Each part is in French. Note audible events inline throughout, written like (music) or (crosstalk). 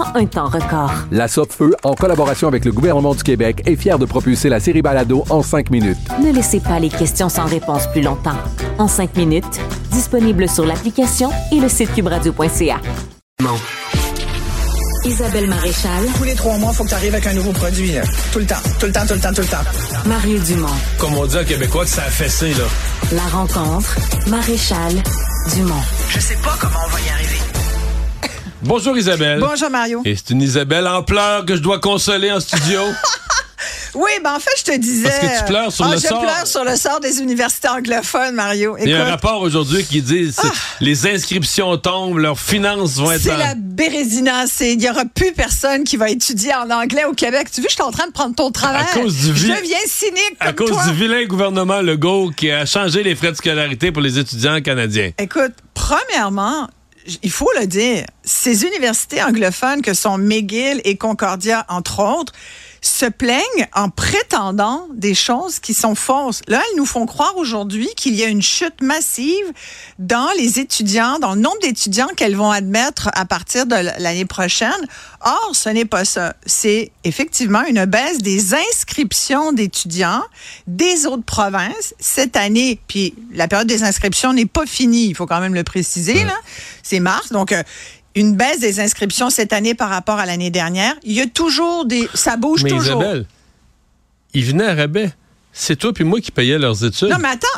en un temps record. La Feu, en collaboration avec le gouvernement du Québec, est fière de propulser la série Balado en cinq minutes. Ne laissez pas les questions sans réponse plus longtemps. En 5 minutes, disponible sur l'application et le site cubradio.ca. Isabelle Maréchal, Tous les trois mois, il faut que tu arrives avec un nouveau produit. là. Tout le temps, tout le temps, tout le temps, tout le temps. Mario Dumont. Comme on dit en québécois que ça a fessé, là. La rencontre, Maréchal Dumont. Je sais pas comment on va y arriver. Bonjour Isabelle. Bonjour Mario. Et c'est une Isabelle en pleurs que je dois consoler en studio. (laughs) Oui, ben en fait, je te disais. Parce que tu pleures sur Ah, le je sort. pleure sur le sort des universités anglophones, Mario. Il y a un rapport aujourd'hui qui dit c'est- les inscriptions tombent, leurs finances vont être c'est en- la bérésina. Il n'y aura plus personne qui va étudier en anglais au Québec. Tu vois, je suis en train de prendre ton travail. À cause du vi- Je deviens cynique à cause toi. du vilain gouvernement Legault qui a changé les frais de scolarité pour les étudiants canadiens. Écoute, premièrement, il faut le dire, ces universités anglophones que sont McGill et Concordia, entre autres, se plaignent en prétendant des choses qui sont fausses. Là, elles nous font croire aujourd'hui qu'il y a une chute massive dans les étudiants, dans le nombre d'étudiants qu'elles vont admettre à partir de l'année prochaine. Or, ce n'est pas ça. C'est effectivement une baisse des inscriptions d'étudiants des autres provinces cette année. Puis la période des inscriptions n'est pas finie, il faut quand même le préciser. là. C'est mars, donc euh, une baisse des inscriptions cette année par rapport à l'année dernière. Il y a toujours des, ça bouge Mais toujours. Isabelle, ils venaient à rabais. C'est toi puis moi qui payais leurs études. Non, mais attends,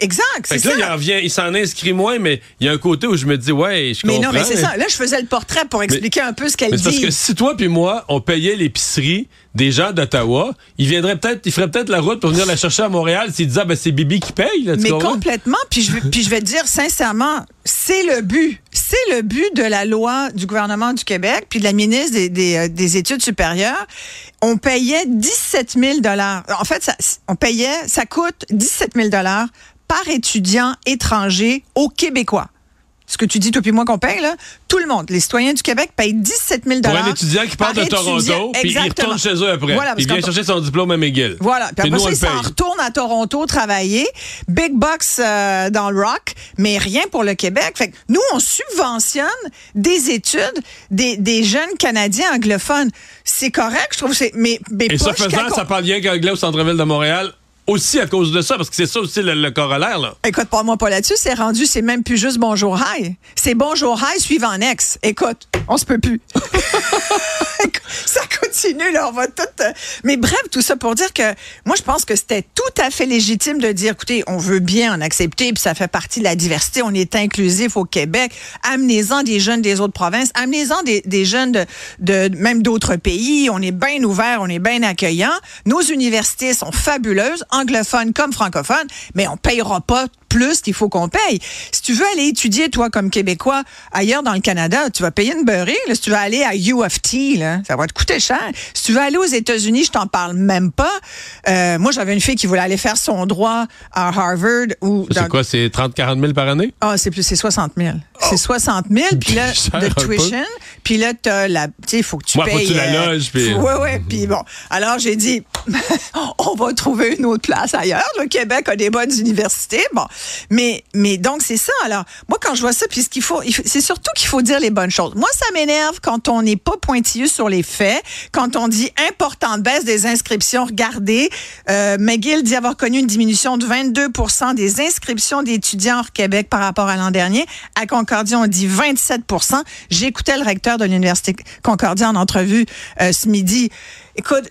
exact, Fait que là, il ça. en vient, il s'en inscrit moins, mais il y a un côté où je me dis, ouais, je Mais comprends. non, mais c'est ça. Là, je faisais le portrait pour expliquer un peu ce qu'elle Mais c'est parce dit. que si toi puis moi, on payait l'épicerie des gens d'Ottawa, ils viendraient peut-être, ils feraient peut-être la route pour venir la chercher à Montréal s'ils disaient, ah, ben c'est Bibi qui paye, là, tu Mais comprends? complètement. Puis je, vais- puis je vais te dire sincèrement, c'est le but. C'est le but de la loi du gouvernement du Québec, puis de la ministre des, des, euh, des Études supérieures. On payait 17 000 En fait, ça, on payait, ça coûte 17 000 par étudiant étranger aux Québécois. Ce que tu dis, toi puis moi qu'on paye, là, tout le monde, les citoyens du Québec payent 17 000 Pour un étudiant qui part par de Toronto, puis il retourne chez eux après. Voilà, il vient chercher son diplôme à McGill. voilà. Puis après ça, il s'en retourne à Toronto travailler. Big bucks euh, dans le rock, mais rien pour le Québec. Fait que nous, on subventionne des études des, des jeunes Canadiens anglophones. C'est correct, je trouve. c'est- Mais, mais Et jusqu'à faisant, ça parle bien qu'anglais au centre-ville de Montréal, aussi à cause de ça, parce que c'est ça aussi le, corollaire, là. Écoute, pas moi pas là-dessus. C'est rendu, c'est même plus juste bonjour hi. C'est bonjour hi suivant ex. Écoute, on se peut plus. (laughs) ça continue, là. On va tout. euh, Mais bref, tout ça pour dire que moi, je pense que c'était tout à fait légitime de dire, écoutez, on veut bien en accepter, puis ça fait partie de la diversité. On est inclusif au Québec. Amenez-en des jeunes des autres provinces. Amenez-en des, jeunes de même d'autres pays. On est bien ouvert, on est bien accueillant. Nos universités sont fabuleuses, anglophones comme francophones, mais on payera pas plus qu'il faut qu'on paye. Si tu veux aller étudier, toi, comme Québécois, ailleurs dans le Canada, tu vas payer une beurrée. là. Si tu veux aller à U of T, là, ça va te coûter cher. Si tu veux aller aux États-Unis, je t'en parle même pas. Euh, moi, j'avais une fille qui voulait aller faire son droit à Harvard ou dans- C'est quoi, c'est 30-40 000 par année? ah, c'est plus, c'est 60 000. C'est 60 000, puis là, (laughs) de tuition, puis là, t'as la, tu sais, il faut que tu Ouais, faut que tu la loges, puis- Ouais, ouais, (laughs) puis bon. Alors, j'ai dit, (laughs) on va trouver une autre place ailleurs. Le Québec a des bonnes universités. Bon. Mais, mais donc, c'est ça. Alors, moi, quand je vois ça, puis ce qu'il faut, c'est surtout qu'il faut dire les bonnes choses. Moi, ça m'énerve quand on n'est pas pointilleux sur les faits, quand on dit importante baisse des inscriptions. Regardez, euh, McGill dit avoir connu une diminution de 22 des inscriptions d'étudiants hors Québec par rapport à l'an dernier. À Concordia, on dit 27% J'écoutais le recteur de l'Université Concordia en entrevue euh, ce midi. Écoute,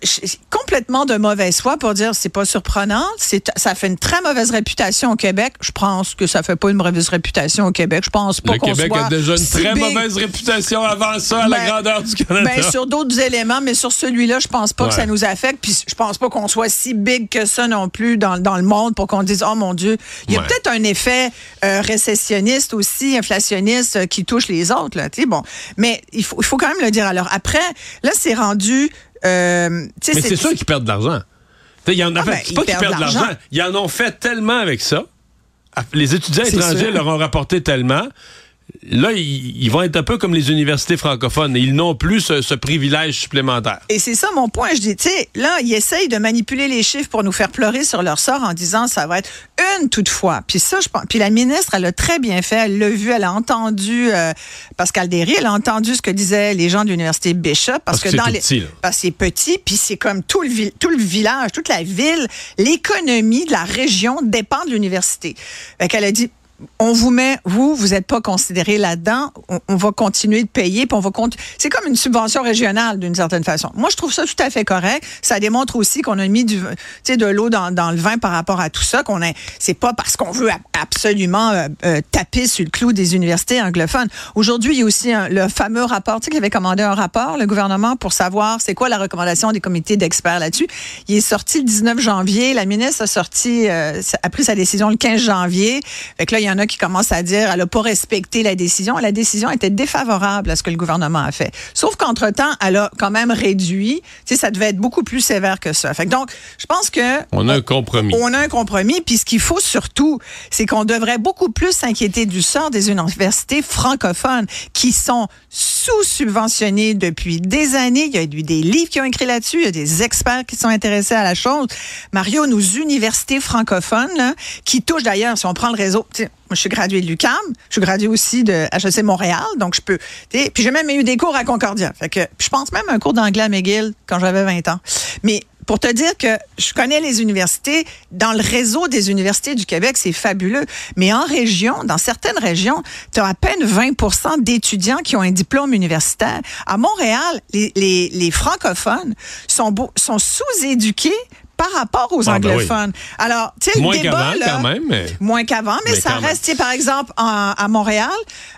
complètement de mauvaise foi pour dire c'est pas surprenant. C'est, ça fait une très mauvaise réputation au Québec. Je pense que ça fait pas une mauvaise réputation au Québec. Je pense pas Le qu'on Québec soit a déjà une si très big. mauvaise réputation avant ça à la Ben, grandeur du Canada. Ben, sur d'autres éléments, mais sur celui-là, je pense pas que ça nous affecte. Puis je pense pas qu'on soit si big que ça non plus dans, dans le monde pour qu'on dise, oh mon Dieu. Il y a Ouais. peut-être un effet euh, récessionniste aussi, inflationniste, euh, qui touche les autres. Là, bon. Mais il faut, il faut quand même le dire. Alors après, là, c'est rendu... euh, Mais c'est sûr qu'ils perdent de l'argent. Tu sais, Il y en Ah, ben, c'est pas ils qu'ils perdent de l'argent. Ils en ont fait tellement avec ça. Ah, Les étudiants étrangers sûr. leur ont rapporté tellement. Là, ils, vont être un peu comme les universités francophones. Ils n'ont plus ce, ce privilège supplémentaire. Et c'est ça mon point. Je dis, tu sais, là, ils essayent de manipuler les chiffres pour nous faire pleurer sur leur sort en disant ça va être une toutefois. Puis ça, je pense. Puis la ministre, elle a très bien fait. Elle l'a vu, elle a entendu euh, Pascal Derry, elle a entendu ce que disaient les gens de l'université Bishop parce, Parce que c'est dans les, petit, là. parce que c'est petit, puis c'est comme tout le tout le village, toute la ville, l'économie de la région dépend de l'université. Fait qu'elle a dit on vous met, vous, vous n'êtes pas considéré là-dedans. On, va continuer de payer, puis on va. C'est comme une subvention régionale d'une certaine façon. Moi, je trouve ça tout à fait correct. Ça démontre aussi qu'on a mis du, de l'eau dans, le vin par rapport à tout ça. Qu'on a, c'est pas parce qu'on veut ab- absolument euh, euh, taper sur le clou des universités anglophones. Aujourd'hui, il y a aussi le fameux rapport, tu sais, qui avait commandé un rapport, le gouvernement, pour savoir c'est quoi la recommandation des comités d'experts là-dessus. Il est sorti le 19 janvier. La ministre a sorti, euh, a pris sa décision le 15 janvier. Fait que là, il y en a qui commencent à dire elle n'a pas respecté la décision. La décision était défavorable à ce que le gouvernement a fait. Sauf qu'entre-temps, elle a quand même réduit. Tu sais, ça devait être beaucoup plus sévère que ça. Fait que donc, je pense que On a un compromis. on a un compromis. Puis ce qu'il faut surtout, c'est qu'on devrait beaucoup plus s'inquiéter du sort des universités francophones qui sont sous-subventionnées depuis des années. Il y a eu des livres qui ont écrit là-dessus. Il y a des experts qui sont intéressés à la chose. Mario, nos universités francophones, là, qui touchent d'ailleurs, si on prend le réseau, je suis graduée de l'UCAM, je suis graduée aussi de HEC Montréal, donc je peux. Puis j'ai même eu des cours à Concordia. Fait que je pense même à un cours d'anglais à McGill quand j'avais 20 ans. Mais pour te dire que je connais les universités, dans le réseau des universités du Québec, c'est fabuleux. Mais en région, dans certaines régions, tu as à peine 20 d'étudiants qui ont un diplôme universitaire. À Montréal, les, les, les francophones sont, sont sous-éduqués par rapport aux Ah, ben oui. anglophones. Alors, tu sais, le Moins débat, qu'avant, là, quand même, mais- Moins qu'avant, mais, Mais ça reste, tu sais, par exemple, en- à Montréal,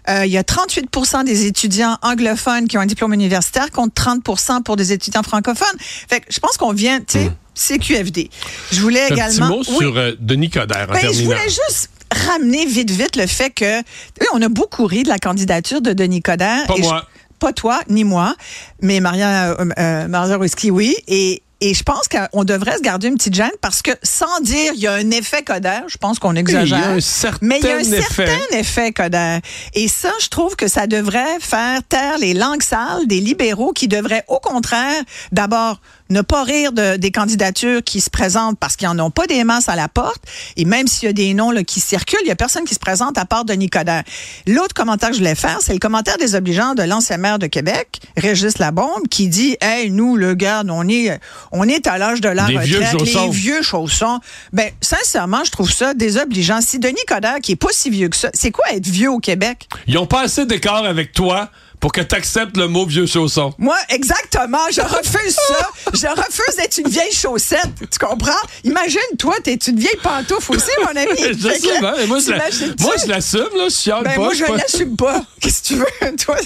euh, il y a 38 des étudiants anglophones qui ont un diplôme universitaire contre 30 pour des étudiants francophones. Fait que je pense qu'on vient, tu sais, CQFD. Je voulais Hmm. Un petit également... mot Oui. sur euh, Denis Coderre en Ben, je voulais juste ramener vite, vite le fait que oui, on a beaucoup ri de la candidature de Denis Coderre. Pas Et je- moi. pas toi, ni moi, mais Maria, euh, euh, Maria Ruski, oui. Et, et je pense qu'on devrait se garder une petite gêne parce que sans dire il y a un effet Coderre, je pense qu'on exagère. il y a un certain mais il y a un effet. certain effet Coderre. Et ça, je trouve que ça devrait faire taire les langues sales des libéraux qui devraient, au contraire, d'abord, ne pas rire de- des candidatures qui se présentent parce qu'ils n'en ont pas des masses à la porte. Et même s'il y a des noms là, qui circulent, il n'y a personne qui se présente à part Denis Coderre. L'autre commentaire que je voulais faire, c'est le commentaire désobligeant de l'ancien maire de Québec, Régis Labombe, qui dit Hey, nous, le garde, on est, on est à l'âge de la retraite, vieux les vieux chaussons. Ben, sincèrement, je trouve ça désobligeant. Si Denis Coderre, qui est pas si vieux que ça, c'est quoi être vieux au Québec? Ils n'ont pas assez d'écart avec toi pour que tu acceptes le mot vieux chausson. Moi, exactement. Je refuse ça. Je refuse d'être une vieille chaussette. Tu comprends? Imagine, toi, t'es une vieille pantoufle aussi, mon ami. (laughs) je sais que, mais moi, je l'assume, là, je chiale Ben, pas. moi, je l'assume pas. Qu'est-ce que tu veux, toi?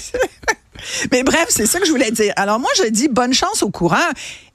Mais bref, c'est ça que je voulais dire. Alors, moi, je dis bonne chance au courant.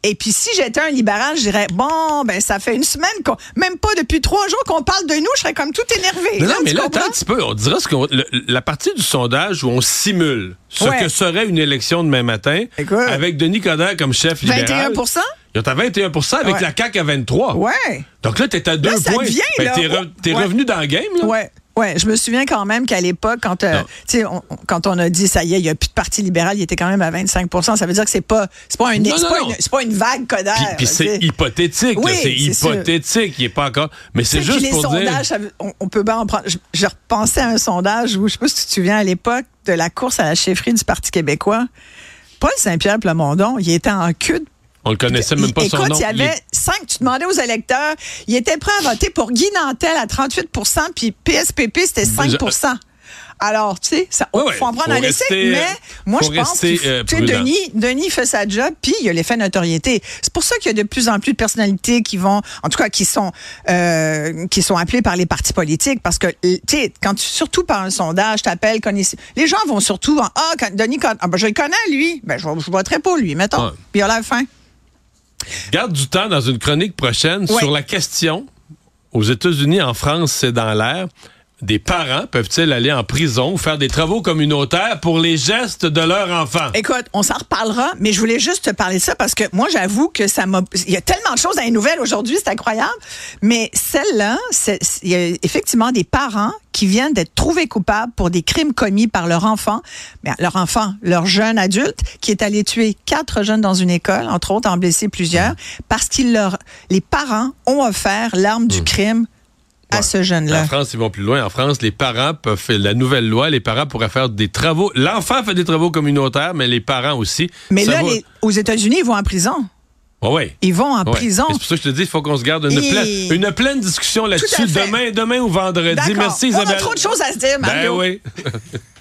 Et puis, si j'étais un libéral, je dirais, bon, ben, ça fait une semaine qu'on, même pas depuis trois jours qu'on parle de nous, je serais comme tout énervé. Non, Là, mais là, attends un petit peu. On dira ce qu'on. le- la partie du sondage où on simule ce Ouais. que serait une élection demain matin Écoute. avec Denis Coderre comme chef libéral. 21% Ils ont à 21% avec Ouais. la CAQ à 23 Ouais. Donc là, t'es à deux ça points. devient, Ben, là, t'es re- t'es ouais. revenu dans le game, là. Ouais. Ouais, je me souviens quand même qu'à l'époque, quand, euh, on- quand on a dit ça y est, il n'y a plus de parti libéral, il était quand même à 25% Ça veut dire que c'est pas, c'est pas, un, Non, c'est non, pas, une, c'est pas une vague codère. Puis, puis c'est hypothétique, Oui, c'est sûr. hypothétique, il est pas encore. Mais c'est juste les pour dire. sondages, ça veut- on, on peut bien en prendre. Je, je repensais à un sondage où, je sais pas si tu te souviens, à l'époque de la course à la chefferie du Parti québécois, Paul Saint-Pierre Plamondon, il était en de On le connaissait même pas Écoute, son nom. il y avait cinq, tu demandais aux électeurs, il était prêt à voter pour Guy Nantel à 38% puis PSPP, c'était 5% alors, tu sais, ça- Ouais, faut en prendre faut un essai, rester, mais euh, moi, je pense que euh. Denis, Denis fait sa job, puis il y a l'effet notoriété. C'est pour ça qu'il y a de plus en plus de personnalités qui vont, en tout cas, qui sont, euh, qui sont appelées par les partis politiques, parce que, tu sais, quand tu, surtout par un sondage, t'appelles, connais- les gens vont surtout, en, ah, quand- Denis, ah, ben, je le connais, lui, ben, je, je voterai pour lui, mettons. Puis il a l'air fin. Garde du temps dans une chronique prochaine Ouais. sur la question aux États-Unis, en France, c'est dans l'air. Des parents peuvent-ils aller en prison ou faire des travaux communautaires pour les gestes de leur enfant? Écoute, on s'en reparlera, mais je voulais juste te parler de ça parce que moi, j'avoue que ça m'a. Il y a tellement de choses dans les nouvelles aujourd'hui, c'est incroyable. Mais celle-là, il y a effectivement des parents qui viennent d'être trouvés coupables pour des crimes commis par leur enfant, mais leur enfant, leur jeune adulte, qui est allé tuer quatre jeunes dans une école, entre autres en blessé plusieurs, parce qu'ils leur, les parents ont offert l'arme du crime à ce En jeune-là. France, ils vont plus loin. En France, les parents peuvent faire la nouvelle loi. Les parents pourraient faire des travaux. L'enfant fait des travaux communautaires, mais les parents aussi. Mais Ça là, va- les- aux États-Unis, ils vont en prison. Ouais, ouais. Ils vont en Ouais. prison. C'est pour ça que je te dis, il faut qu'on se garde une, Et- pleine, une pleine discussion là-dessus demain, demain ou vendredi. Merci On Isabelle. a trop de choses à se dire, Ben Mario. oui. (laughs)